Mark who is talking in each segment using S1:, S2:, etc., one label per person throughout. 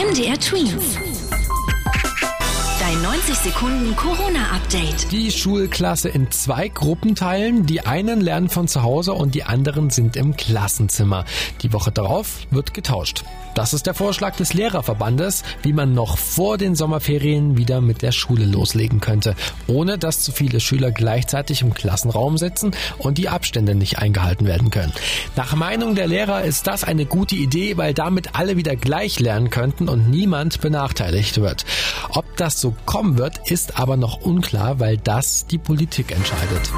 S1: MDR Twins. Dein 90 Sekunden Corona-Update.
S2: Die Schulklasse in zwei Gruppen teilen. Die einen lernen von zu Hause und die anderen sind im Klassenzimmer. Die Woche darauf wird getauscht. Das ist der Vorschlag des Lehrerverbandes, wie man noch vor den Sommerferien wieder mit der Schule loslegen könnte, ohne dass zu viele Schüler gleichzeitig im Klassenraum sitzen und die Abstände nicht eingehalten werden können. Nach Meinung der Lehrer ist das eine gute Idee, weil damit alle wieder gleich lernen könnten und niemand benachteiligt wird. Ob das so kommen wird, ist aber noch unklar, weil das die Politik entscheidet.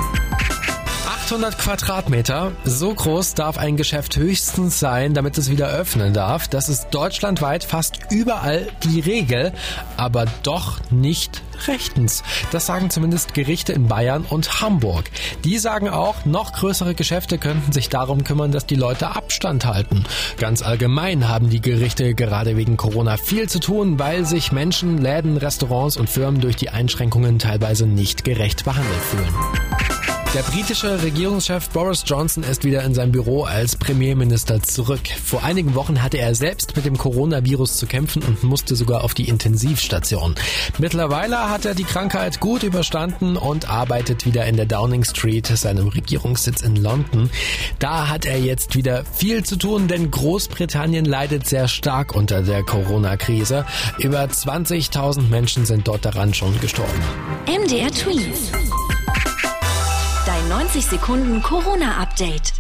S2: 800 Quadratmeter. So groß darf ein Geschäft höchstens sein, damit es wieder öffnen darf. Das ist deutschlandweit fast überall die Regel, aber doch nicht rechtens. Das sagen zumindest Gerichte in Bayern und Hamburg. Die sagen auch, noch größere Geschäfte könnten sich darum kümmern, dass die Leute Abstand halten. Ganz allgemein haben die Gerichte gerade wegen Corona viel zu tun, weil sich Menschen, Läden, Restaurants und Firmen durch die Einschränkungen teilweise nicht gerecht behandelt fühlen. Der britische Regierungschef Boris Johnson ist wieder in seinem Büro als Premierminister zurück. Vor einigen Wochen hatte er selbst mit dem Coronavirus zu kämpfen und musste sogar auf die Intensivstation. Mittlerweile hat er die Krankheit gut überstanden und arbeitet wieder in der Downing Street, seinem Regierungssitz in London. Da hat er jetzt wieder viel zu tun, denn Großbritannien leidet sehr stark unter der Corona-Krise. Über 20.000 Menschen sind dort daran schon gestorben.
S1: MDR Twins. Dein 90 Sekunden Corona-Update.